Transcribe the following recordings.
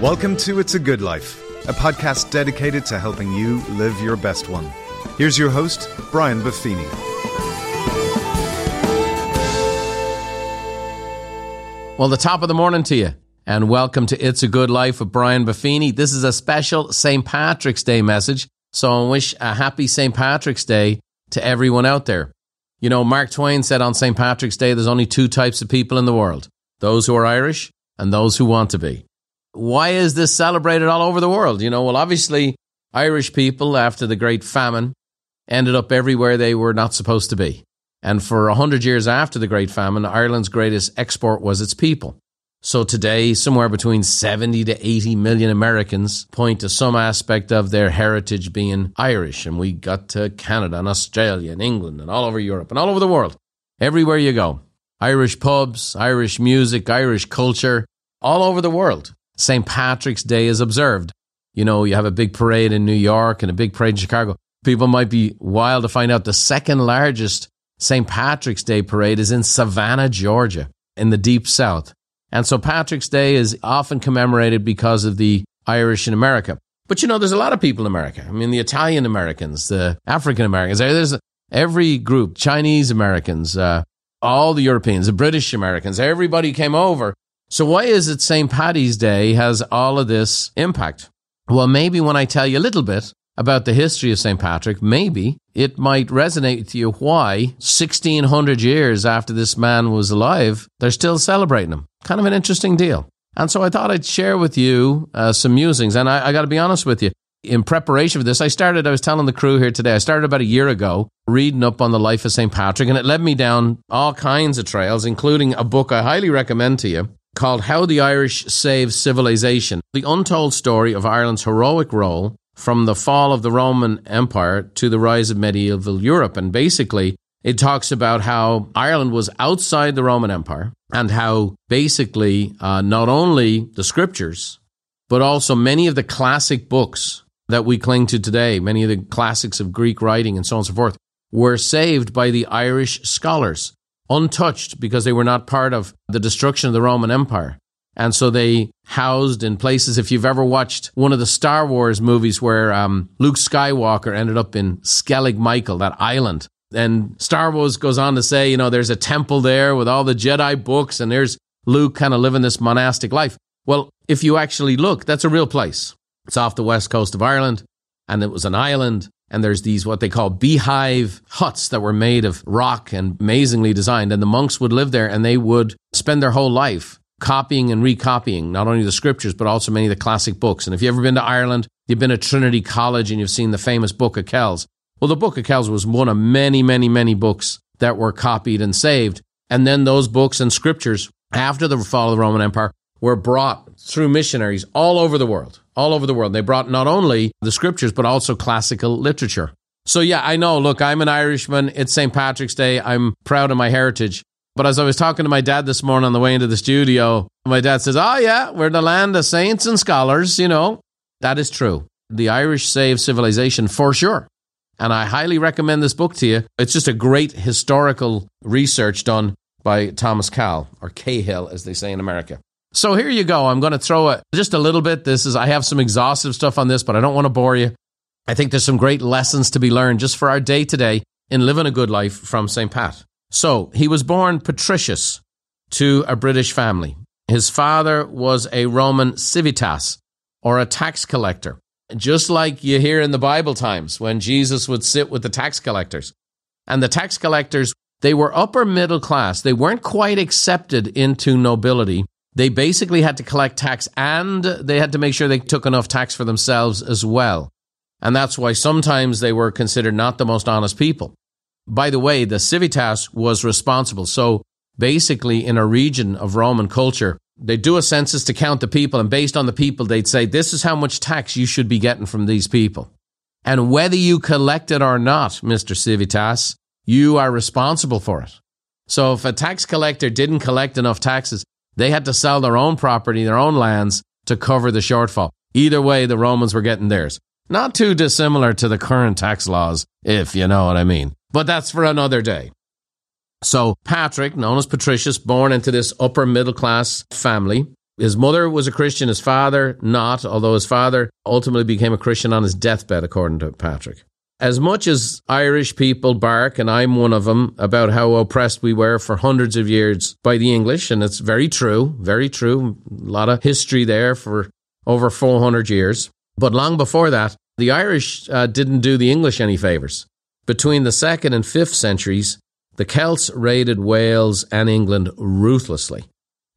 Welcome to It's a Good Life, a podcast dedicated to helping you live your best one. Here's your host, Brian Buffini. Well, the top of the morning to you, and welcome to It's a Good Life with Brian Buffini. This is a special St. Patrick's Day message, so I wish a happy St. Patrick's Day to everyone out there. You know, Mark Twain said on St. Patrick's Day, there's only two types of people in the world those who are Irish and those who want to be why is this celebrated all over the world? You know, well, obviously, Irish people, after the Great Famine, ended up everywhere they were not supposed to be. And for a hundred years after the Great Famine, Ireland's greatest export was its people. So today, somewhere between 70 to 80 million Americans point to some aspect of their heritage being Irish. And we got to Canada and Australia and England and all over Europe and all over the world. Everywhere you go. Irish pubs, Irish music, Irish culture, all over the world. St. Patrick's Day is observed. You know, you have a big parade in New York and a big parade in Chicago. People might be wild to find out the second largest St. Patrick's Day parade is in Savannah, Georgia, in the deep south. And so Patrick's Day is often commemorated because of the Irish in America. But you know, there's a lot of people in America. I mean, the Italian Americans, the African Americans, there's every group, Chinese Americans, uh, all the Europeans, the British Americans, everybody came over so why is it St. Paddy's Day has all of this impact? Well, maybe when I tell you a little bit about the history of St. Patrick, maybe it might resonate with you why 1600 years after this man was alive, they're still celebrating him. Kind of an interesting deal. And so I thought I'd share with you uh, some musings. And I, I got to be honest with you. In preparation for this, I started, I was telling the crew here today, I started about a year ago reading up on the life of St. Patrick, and it led me down all kinds of trails, including a book I highly recommend to you called How the Irish Saved Civilization The Untold Story of Ireland's Heroic Role from the Fall of the Roman Empire to the Rise of Medieval Europe. And basically, it talks about how Ireland was outside the Roman Empire and how basically uh, not only the scriptures, but also many of the classic books that we cling to today, many of the classics of Greek writing and so on and so forth, were saved by the Irish scholars untouched because they were not part of the destruction of the Roman Empire. And so they housed in places. If you've ever watched one of the Star Wars movies where um, Luke Skywalker ended up in Skellig Michael, that island, and Star Wars goes on to say, you know, there's a temple there with all the Jedi books, and there's Luke kind of living this monastic life. Well, if you actually look, that's a real place. It's off the west coast of Ireland, and it was an island, and there's these what they call beehive huts that were made of rock and amazingly designed. And the monks would live there and they would spend their whole life copying and recopying not only the scriptures, but also many of the classic books. And if you've ever been to Ireland, you've been to Trinity College and you've seen the famous Book of Kells. Well, the Book of Kells was one of many, many, many books that were copied and saved. And then those books and scriptures, after the fall of the Roman Empire, were brought through missionaries all over the world, all over the world. They brought not only the scriptures, but also classical literature. So, yeah, I know. Look, I'm an Irishman. It's St. Patrick's Day. I'm proud of my heritage. But as I was talking to my dad this morning on the way into the studio, my dad says, Oh, yeah, we're the land of saints and scholars, you know. That is true. The Irish saved civilization for sure. And I highly recommend this book to you. It's just a great historical research done by Thomas Cahill, or Cahill, as they say in America. So here you go. I'm going to throw it just a little bit. This is, I have some exhaustive stuff on this, but I don't want to bore you. I think there's some great lessons to be learned just for our day today in living a good life from St. Pat. So he was born patricius to a British family. His father was a Roman civitas or a tax collector, just like you hear in the Bible times when Jesus would sit with the tax collectors. And the tax collectors, they were upper middle class. They weren't quite accepted into nobility they basically had to collect tax and they had to make sure they took enough tax for themselves as well. And that's why sometimes they were considered not the most honest people. By the way, the civitas was responsible. So basically, in a region of Roman culture, they do a census to count the people, and based on the people, they'd say, This is how much tax you should be getting from these people. And whether you collect it or not, Mr. Civitas, you are responsible for it. So if a tax collector didn't collect enough taxes, they had to sell their own property, their own lands to cover the shortfall. Either way, the Romans were getting theirs. Not too dissimilar to the current tax laws, if you know what I mean. But that's for another day. So, Patrick, known as Patricius, born into this upper middle class family, His mother was a Christian, his father not, although his father ultimately became a Christian on his deathbed, according to Patrick. As much as Irish people bark, and I'm one of them, about how oppressed we were for hundreds of years by the English, and it's very true, very true. A lot of history there for over 400 years. But long before that, the Irish uh, didn't do the English any favours. Between the second and fifth centuries, the Celts raided Wales and England ruthlessly.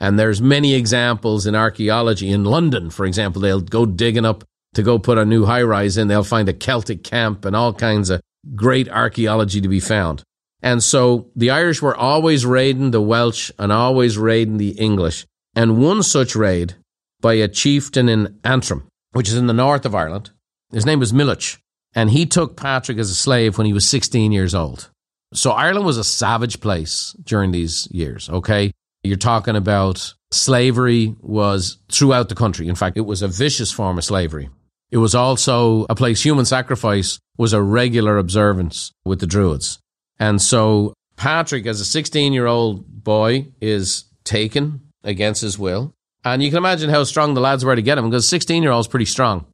And there's many examples in archaeology. In London, for example, they'll go digging up to go put a new high rise in. They'll find a Celtic camp and all kinds of great archaeology to be found. And so the Irish were always raiding the Welsh and always raiding the English. And one such raid by a chieftain in Antrim, which is in the north of Ireland, his name was Miluch. And he took Patrick as a slave when he was 16 years old. So Ireland was a savage place during these years, okay? You're talking about slavery was throughout the country. In fact, it was a vicious form of slavery. It was also a place human sacrifice was a regular observance with the Druids. And so Patrick, as a 16 year old boy, is taken against his will. And you can imagine how strong the lads were to get him because 16 year old's pretty strong.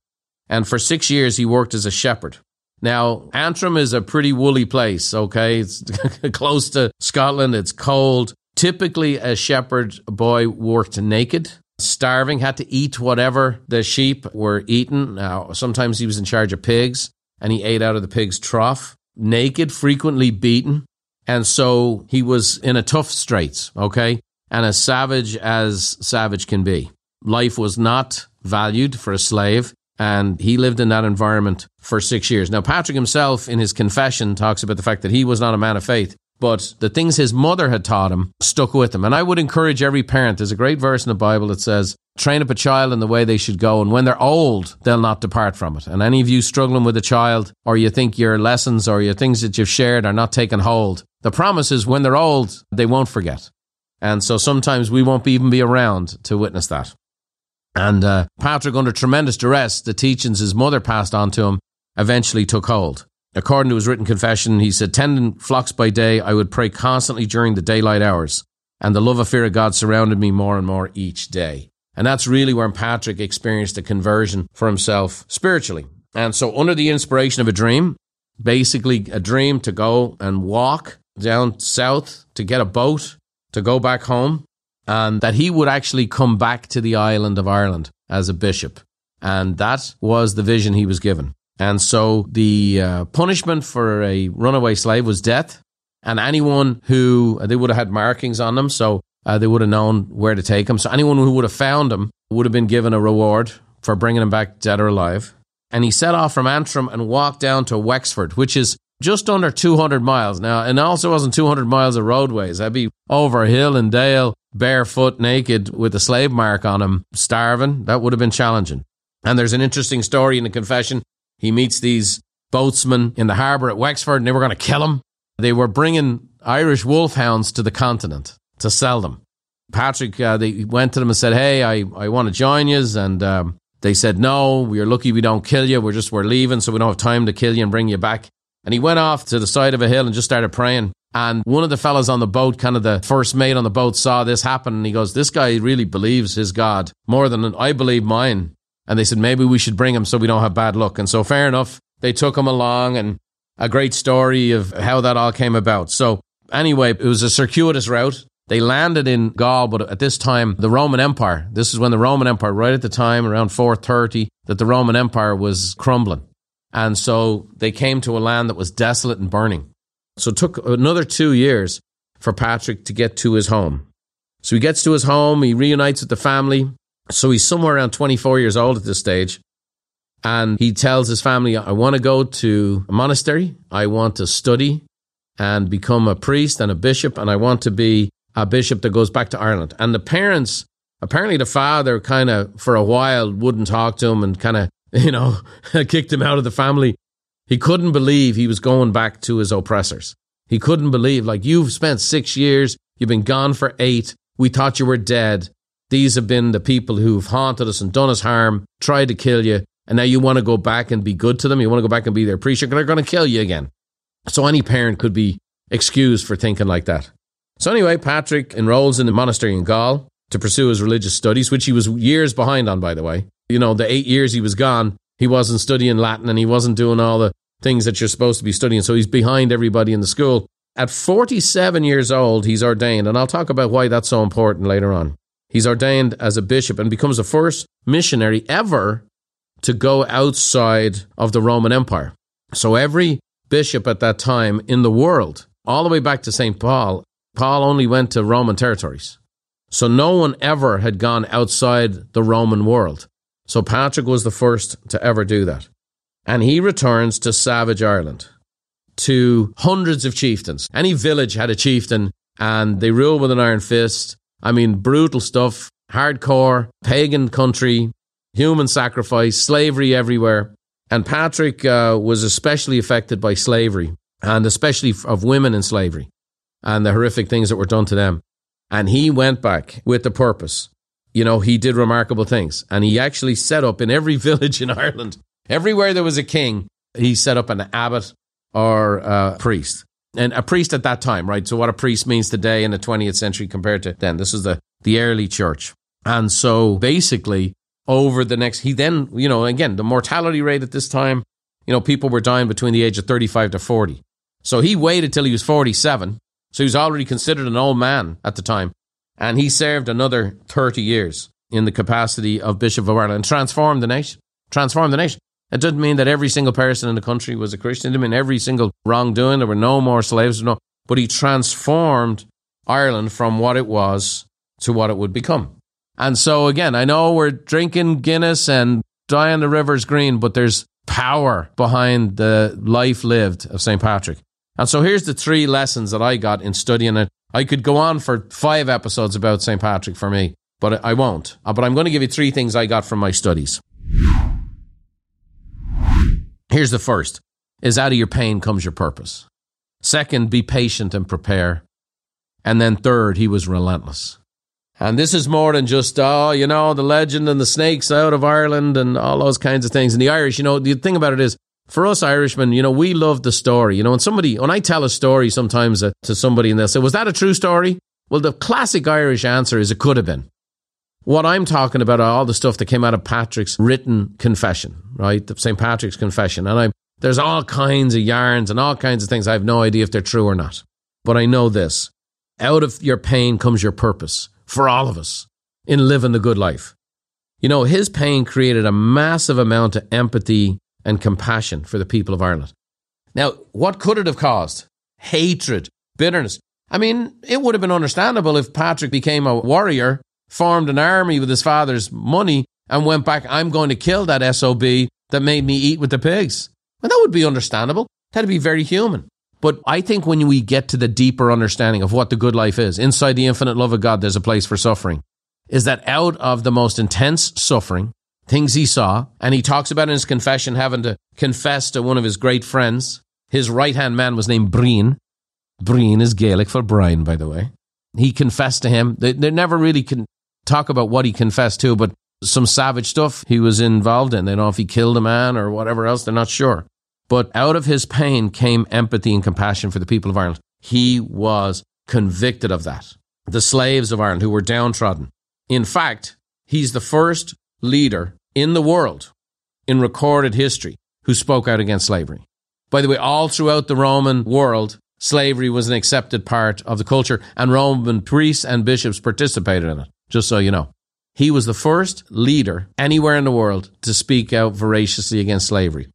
And for six years, he worked as a shepherd. Now, Antrim is a pretty woolly place, okay? It's close to Scotland, it's cold. Typically, a shepherd boy worked naked, starving, had to eat whatever the sheep were eating. Now, sometimes he was in charge of pigs and he ate out of the pig's trough, naked, frequently beaten. And so he was in a tough straits, okay? And as savage as savage can be. Life was not valued for a slave. And he lived in that environment for six years. Now, Patrick himself, in his confession, talks about the fact that he was not a man of faith, but the things his mother had taught him stuck with him. And I would encourage every parent, there's a great verse in the Bible that says, train up a child in the way they should go, and when they're old, they'll not depart from it. And any of you struggling with a child, or you think your lessons or your things that you've shared are not taking hold, the promise is when they're old, they won't forget. And so sometimes we won't even be around to witness that. And uh, Patrick, under tremendous duress, the teachings his mother passed on to him eventually took hold. According to his written confession, he said, Tending flocks by day, I would pray constantly during the daylight hours, and the love of fear of God surrounded me more and more each day. And that's really where Patrick experienced a conversion for himself spiritually. And so, under the inspiration of a dream, basically a dream to go and walk down south to get a boat to go back home, and that he would actually come back to the island of Ireland as a bishop. And that was the vision he was given. And so the uh, punishment for a runaway slave was death. And anyone who, they would have had markings on them, so uh, they would have known where to take him. So anyone who would have found him would have been given a reward for bringing him back dead or alive. And he set off from Antrim and walked down to Wexford, which is just under 200 miles. Now, and also wasn't 200 miles of roadways. I'd be over hill and dale barefoot, naked, with a slave mark on him, starving, that would have been challenging. And there's an interesting story in the confession. He meets these boatsmen in the harbour at Wexford and they were going to kill him. They were bringing Irish wolfhounds to the continent to sell them. Patrick, uh, they went to them and said, Hey, I, I want to join you. And um, they said, No, we're lucky we don't kill you. We're just, we're leaving, so we don't have time to kill you and bring you back. And he went off to the side of a hill and just started praying. And one of the fellows on the boat, kind of the first mate on the boat, saw this happen and he goes, This guy really believes his God more than I believe mine. And they said, Maybe we should bring him so we don't have bad luck. And so, fair enough, they took him along and a great story of how that all came about. So, anyway, it was a circuitous route. They landed in Gaul, but at this time, the Roman Empire, this is when the Roman Empire, right at the time, around 430, that the Roman Empire was crumbling. And so they came to a land that was desolate and burning. So it took another two years for Patrick to get to his home. So he gets to his home, he reunites with the family. So he's somewhere around 24 years old at this stage. And he tells his family, I want to go to a monastery. I want to study and become a priest and a bishop. And I want to be a bishop that goes back to Ireland. And the parents, apparently the father kind of, for a while, wouldn't talk to him and kind of, you know, kicked him out of the family he couldn't believe he was going back to his oppressors. He couldn't believe, like, you've spent six years, you've been gone for eight, we thought you were dead. These have been the people who've haunted us and done us harm, tried to kill you, and now you want to go back and be good to them? You want to go back and be their preacher priest? They're going to kill you again. So any parent could be excused for thinking like that. So anyway, Patrick enrolls in the monastery in Gaul to pursue his religious studies, which he was years behind on, by the way. You know, the eight years he was gone, he wasn't studying Latin and he wasn't doing all the things that you're supposed to be studying. So he's behind everybody in the school. At 47 years old, he's ordained, and I'll talk about why that's so important later on. He's ordained as a bishop and becomes the first missionary ever to go outside of the Roman Empire. So every bishop at that time in the world, all the way back to St. Paul, Paul only went to Roman territories. So no one ever had gone outside the Roman world. So Patrick was the first to ever do that. And he returns to savage Ireland, to hundreds of chieftains. Any village had a chieftain and they ruled with an iron fist. I mean, brutal stuff, hardcore, pagan country, human sacrifice, slavery everywhere. And Patrick uh, was especially affected by slavery and especially of women in slavery and the horrific things that were done to them. And he went back with the purpose. You know, he did remarkable things and he actually set up in every village in Ireland, everywhere there was a king, he set up an abbot or a priest. And a priest at that time, right? So what a priest means today in the 20th century compared to then. This is the, the early church. And so basically over the next, he then, you know, again, the mortality rate at this time, you know, people were dying between the age of 35 to 40. So he waited till he was 47. So he was already considered an old man at the time. And he served another 30 years in the capacity of Bishop of Ireland and transformed the nation. Transformed the nation. It didn't mean that every single person in the country was a Christian. It didn't mean every single wrongdoing. There were no more slaves. No, but he transformed Ireland from what it was to what it would become. And so again, I know we're drinking Guinness and dyeing the rivers green, but there's power behind the life lived of St. Patrick. And so here's the three lessons that I got in studying it. I could go on for five episodes about St. Patrick for me, but I won't. Uh, but I'm going to give you three things I got from my studies. Here's the first is out of your pain comes your purpose. Second, be patient and prepare. And then third, he was relentless. And this is more than just, oh, you know, the legend and the snakes out of Ireland and all those kinds of things. And the Irish, you know, the thing about it is, for us Irishmen, you know, we love the story. You know, when somebody, when I tell a story sometimes uh, to somebody and they'll say, was that a true story? Well, the classic Irish answer is it could have been. What I'm talking about are all the stuff that came out of Patrick's written confession, right? The St. Patrick's confession. And I'm, there's all kinds of yarns and all kinds of things. I have no idea if they're true or not. But I know this out of your pain comes your purpose for all of us in living the good life. You know, his pain created a massive amount of empathy and compassion for the people of Ireland. Now, what could it have caused? Hatred, bitterness. I mean, it would have been understandable if Patrick became a warrior, formed an army with his father's money, and went back, I'm going to kill that SOB that made me eat with the pigs. And that would be understandable. That'd be very human. But I think when we get to the deeper understanding of what the good life is, inside the infinite love of God, there's a place for suffering. Is that out of the most intense suffering, things he saw, and he talks about in his confession having to confess to one of his great friends. His right hand man was named Breen. Breen is Gaelic for Brian, by the way. He confessed to him. They, they never really can talk about what he confessed to, but some savage stuff he was involved in. They don't know if he killed a man or whatever else. They're not sure. But out of his pain came empathy and compassion for the people of Ireland. He was convicted of that. The slaves of Ireland who were downtrodden. In fact, he's the first leader in the world in recorded history who spoke out against slavery. By the way, all throughout the Roman world, slavery was an accepted part of the culture, and Roman priests and bishops participated in it, just so you know. He was the first leader anywhere in the world to speak out voraciously against slavery.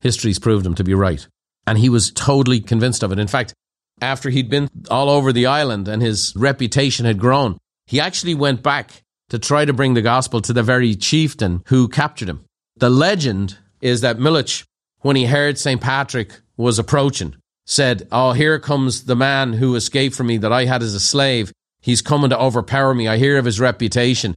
History's proved him to be right. And he was totally convinced of it. In fact, after he'd been all over the island and his reputation had grown, he actually went back to try to bring the gospel to the very chieftain who captured him. The legend is that Milich, when he heard St. Patrick was approaching, said, Oh, here comes the man who escaped from me that I had as a slave. He's coming to overpower me. I hear of his reputation.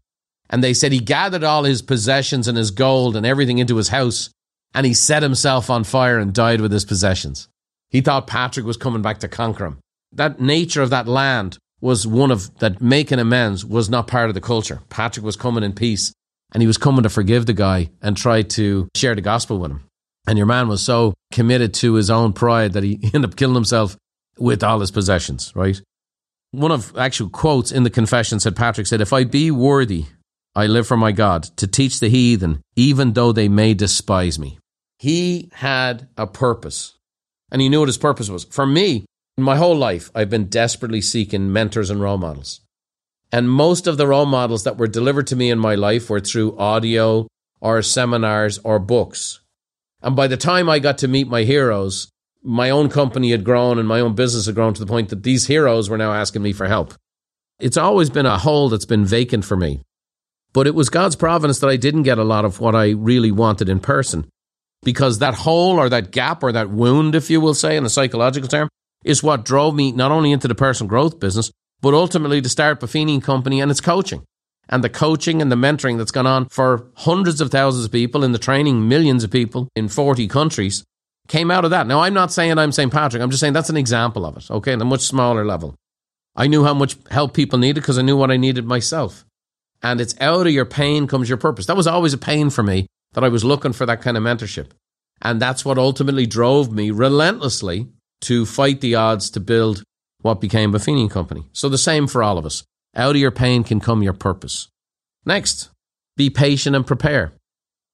And they said he gathered all his possessions and his gold and everything into his house and he set himself on fire and died with his possessions. He thought Patrick was coming back to conquer him. That nature of that land was one of that making amends was not part of the culture. Patrick was coming in peace and he was coming to forgive the guy and try to share the gospel with him. And your man was so committed to his own pride that he ended up killing himself with all his possessions, right? one of actual quotes in the confession said Patrick said, If I be worthy, I live for my God, to teach the heathen, even though they may despise me. He had a purpose, and he knew what his purpose was. For me, in my whole life, I've been desperately seeking mentors and role models. And most of the role models that were delivered to me in my life were through audio or seminars or books. And by the time I got to meet my heroes, my own company had grown and my own business had grown to the point that these heroes were now asking me for help. It's always been a hole that's been vacant for me. But it was God's providence that I didn't get a lot of what I really wanted in person. Because that hole or that gap or that wound, if you will say, in a psychological term, is what drove me not only into the personal growth business, but ultimately to start Buffini Company and its coaching and the coaching and the mentoring that's gone on for hundreds of thousands of people in the training millions of people in 40 countries came out of that. Now, I'm not saying I'm St. Patrick. I'm just saying that's an example of it, okay, on a much smaller level. I knew how much help people needed because I knew what I needed myself. And it's out of your pain comes your purpose. That was always a pain for me that I was looking for that kind of mentorship. And that's what ultimately drove me relentlessly to fight the odds to build what became a Buffini Company. So the same for all of us. Out of your pain can come your purpose. Next, be patient and prepare.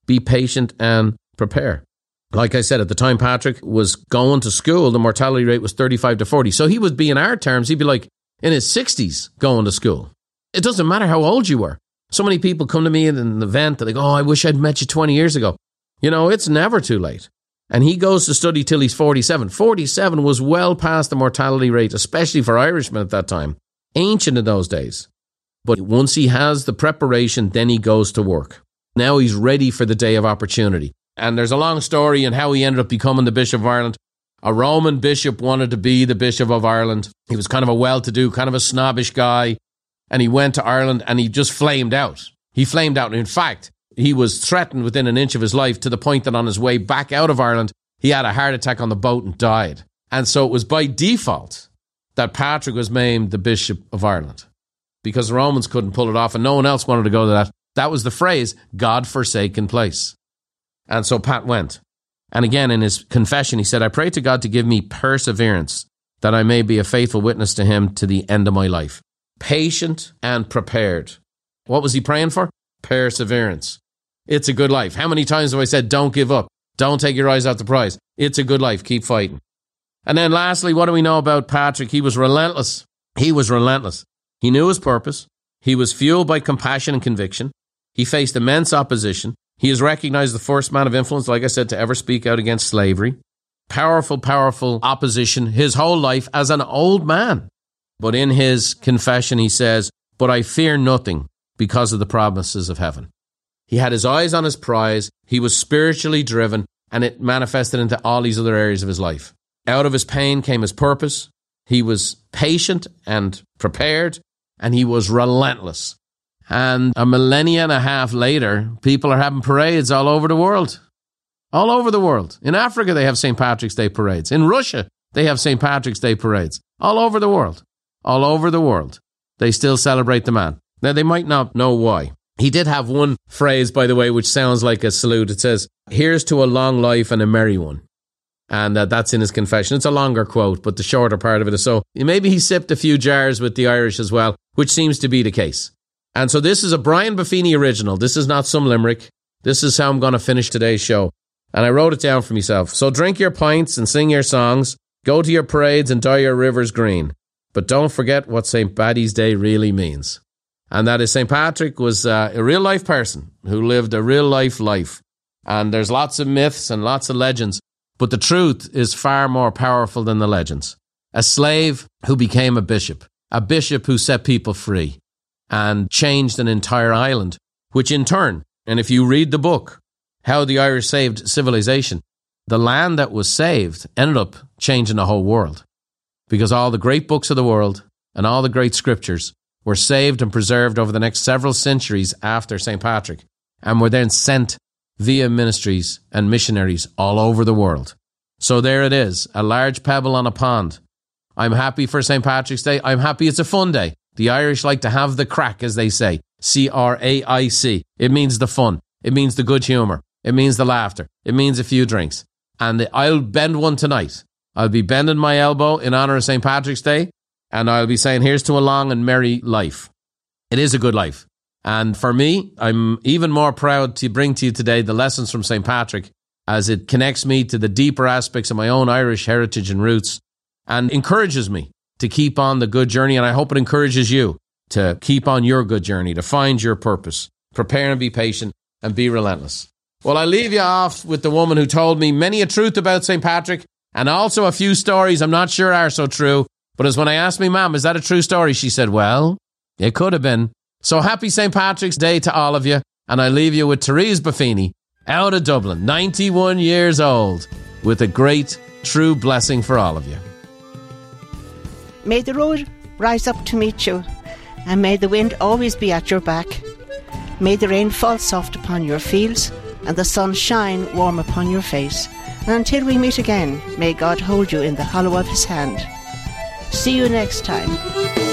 Be patient and prepare. Like I said, at the time Patrick was going to school, the mortality rate was 35 to 40. So he would be in our terms, he'd be like in his 60s going to school. It doesn't matter how old you were. So many people come to me in an event and they go, Oh, I wish I'd met you 20 years ago. You know, it's never too late. And he goes to study till he's 47. 47 was well past the mortality rate, especially for Irishmen at that time. Ancient in those days. But once he has the preparation, then he goes to work. Now he's ready for the day of opportunity. And there's a long story in how he ended up becoming the Bishop of Ireland. A Roman bishop wanted to be the Bishop of Ireland. He was kind of a well to do, kind of a snobbish guy. And he went to Ireland and he just flamed out. He flamed out. In fact, he was threatened within an inch of his life to the point that on his way back out of Ireland, he had a heart attack on the boat and died. And so it was by default that Patrick was named the Bishop of Ireland because the Romans couldn't pull it off and no one else wanted to go to that. That was the phrase, God forsaken place. And so Pat went. And again, in his confession, he said, I pray to God to give me perseverance that I may be a faithful witness to him to the end of my life. Patient and prepared. What was he praying for? Perseverance. It's a good life. How many times have I said, don't give up? Don't take your eyes off the prize. It's a good life. Keep fighting. And then lastly, what do we know about Patrick? He was relentless. He was relentless. He knew his purpose. He was fueled by compassion and conviction. He faced immense opposition. He is recognized the first man of influence, like I said, to ever speak out against slavery. Powerful, powerful opposition his whole life as an old man. But in his confession, he says, But I fear nothing because of the promises of heaven. He had his eyes on his prize. He was spiritually driven, and it manifested into all these other areas of his life. Out of his pain came his purpose. He was patient and prepared, and he was relentless. And a millennia and a half later, people are having parades all over the world. All over the world. In Africa, they have St. Patrick's Day parades. In Russia, they have St. Patrick's Day parades. All over the world. All over the world. They still celebrate the man. Now, they might not know why. He did have one phrase, by the way, which sounds like a salute. It says, Here's to a long life and a merry one. And uh, that's in his confession. It's a longer quote, but the shorter part of it is so maybe he sipped a few jars with the Irish as well, which seems to be the case. And so this is a Brian Buffini original. This is not some limerick. This is how I'm going to finish today's show. And I wrote it down for myself. So drink your pints and sing your songs. Go to your parades and dye your rivers green. But don't forget what St. Paddy's Day really means. And that is St. Patrick was uh, a real life person who lived a real life life. And there's lots of myths and lots of legends, but the truth is far more powerful than the legends. A slave who became a bishop, a bishop who set people free and changed an entire island, which in turn, and if you read the book, How the Irish Saved Civilization, the land that was saved ended up changing the whole world because all the great books of the world and all the great scriptures were saved and preserved over the next several centuries after St. Patrick and were then sent via ministries and missionaries all over the world. So there it is, a large pebble on a pond. I'm happy for St. Patrick's Day. I'm happy it's a fun day. The Irish like to have the crack, as they say. C R A I C. It means the fun. It means the good humour. It means the laughter. It means a few drinks. And I'll bend one tonight. I'll be bending my elbow in honour of St. Patrick's Day and I'll be saying, here's to a long and merry life. It is a good life. And for me, I'm even more proud to bring to you today the lessons from St. Patrick as it connects me to the deeper aspects of my own Irish heritage and roots and encourages me to keep on the good journey. And I hope it encourages you to keep on your good journey, to find your purpose, prepare and be patient, and be relentless. Well, I leave you off with the woman who told me many a truth about St. Patrick and also a few stories I'm not sure are so true. But as when I asked me, Mom, is that a true story? She said, Well, it could have been. So happy St. Patrick's Day to all of you. And I leave you with Therese Buffini out of Dublin, 91 years old, with a great, true blessing for all of you. May the road rise up to meet you, and may the wind always be at your back. May the rain fall soft upon your fields, and the sun shine warm upon your face. And until we meet again, may God hold you in the hollow of his hand. See you next time.